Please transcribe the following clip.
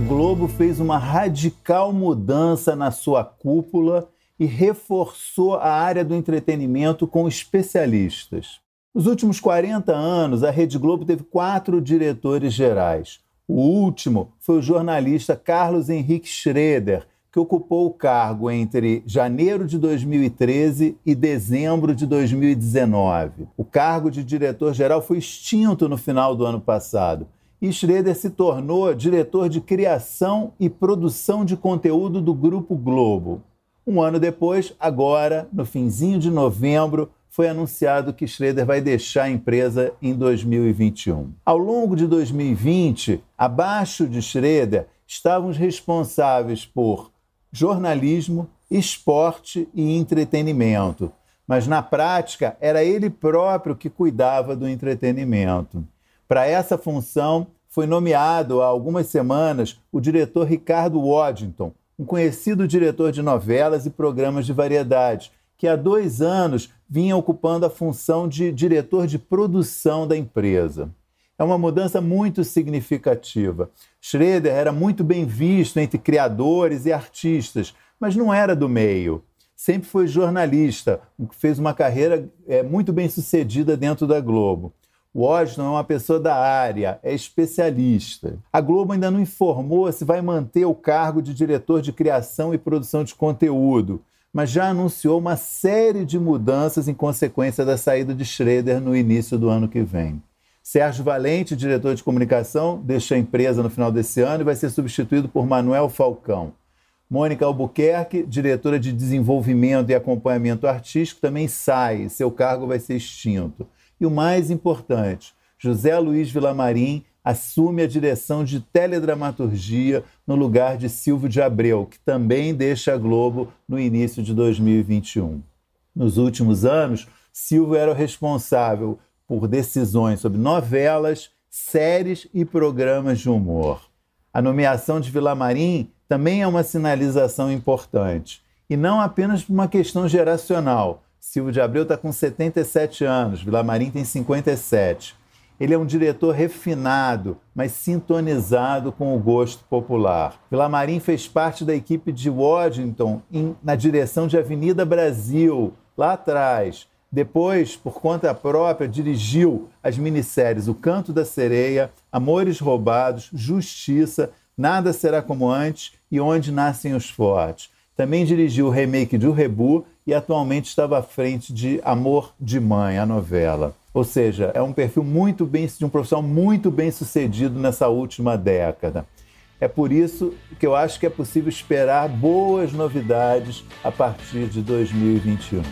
a Globo fez uma radical mudança na sua cúpula e reforçou a área do entretenimento com especialistas. Nos últimos 40 anos, a Rede Globo teve quatro diretores gerais. O último foi o jornalista Carlos Henrique Schroeder, que ocupou o cargo entre janeiro de 2013 e dezembro de 2019. O cargo de diretor-geral foi extinto no final do ano passado e Schroeder se tornou diretor de criação e produção de conteúdo do Grupo Globo. Um ano depois, agora, no finzinho de novembro, foi anunciado que Schroeder vai deixar a empresa em 2021. Ao longo de 2020, abaixo de Schroeder, estavam os responsáveis por jornalismo, esporte e entretenimento. Mas na prática, era ele próprio que cuidava do entretenimento. Para essa função, foi nomeado há algumas semanas o diretor Ricardo Waddington, um conhecido diretor de novelas e programas de variedades, que há dois anos vinha ocupando a função de diretor de produção da empresa. É uma mudança muito significativa. Schroeder era muito bem visto entre criadores e artistas, mas não era do meio. Sempre foi jornalista, fez uma carreira é, muito bem sucedida dentro da Globo. Washington é uma pessoa da área, é especialista. A Globo ainda não informou se vai manter o cargo de diretor de criação e produção de conteúdo, mas já anunciou uma série de mudanças em consequência da saída de Schroeder no início do ano que vem. Sérgio Valente, diretor de comunicação, deixa a empresa no final desse ano e vai ser substituído por Manuel Falcão. Mônica Albuquerque, diretora de desenvolvimento e acompanhamento artístico, também sai, seu cargo vai ser extinto. E o mais importante, José Luiz Vilamarim assume a direção de teledramaturgia no lugar de Silvio de Abreu, que também deixa a Globo no início de 2021. Nos últimos anos, Silvio era o responsável por decisões sobre novelas, séries e programas de humor. A nomeação de Vilamarim também é uma sinalização importante, e não apenas por uma questão geracional. Silvio de Abreu está com 77 anos, Vilamarim tem 57. Ele é um diretor refinado, mas sintonizado com o gosto popular. Vilamarim fez parte da equipe de Waddington em, na direção de Avenida Brasil, lá atrás, depois, por conta própria, dirigiu as minisséries O Canto da Sereia, Amores Roubados, Justiça, Nada Será Como Antes e Onde Nascem os Fortes. Também dirigiu o remake de O Rebu e atualmente estava à frente de Amor de Mãe, a novela. Ou seja, é um perfil muito bem, de um profissional muito bem sucedido nessa última década. É por isso que eu acho que é possível esperar boas novidades a partir de 2021.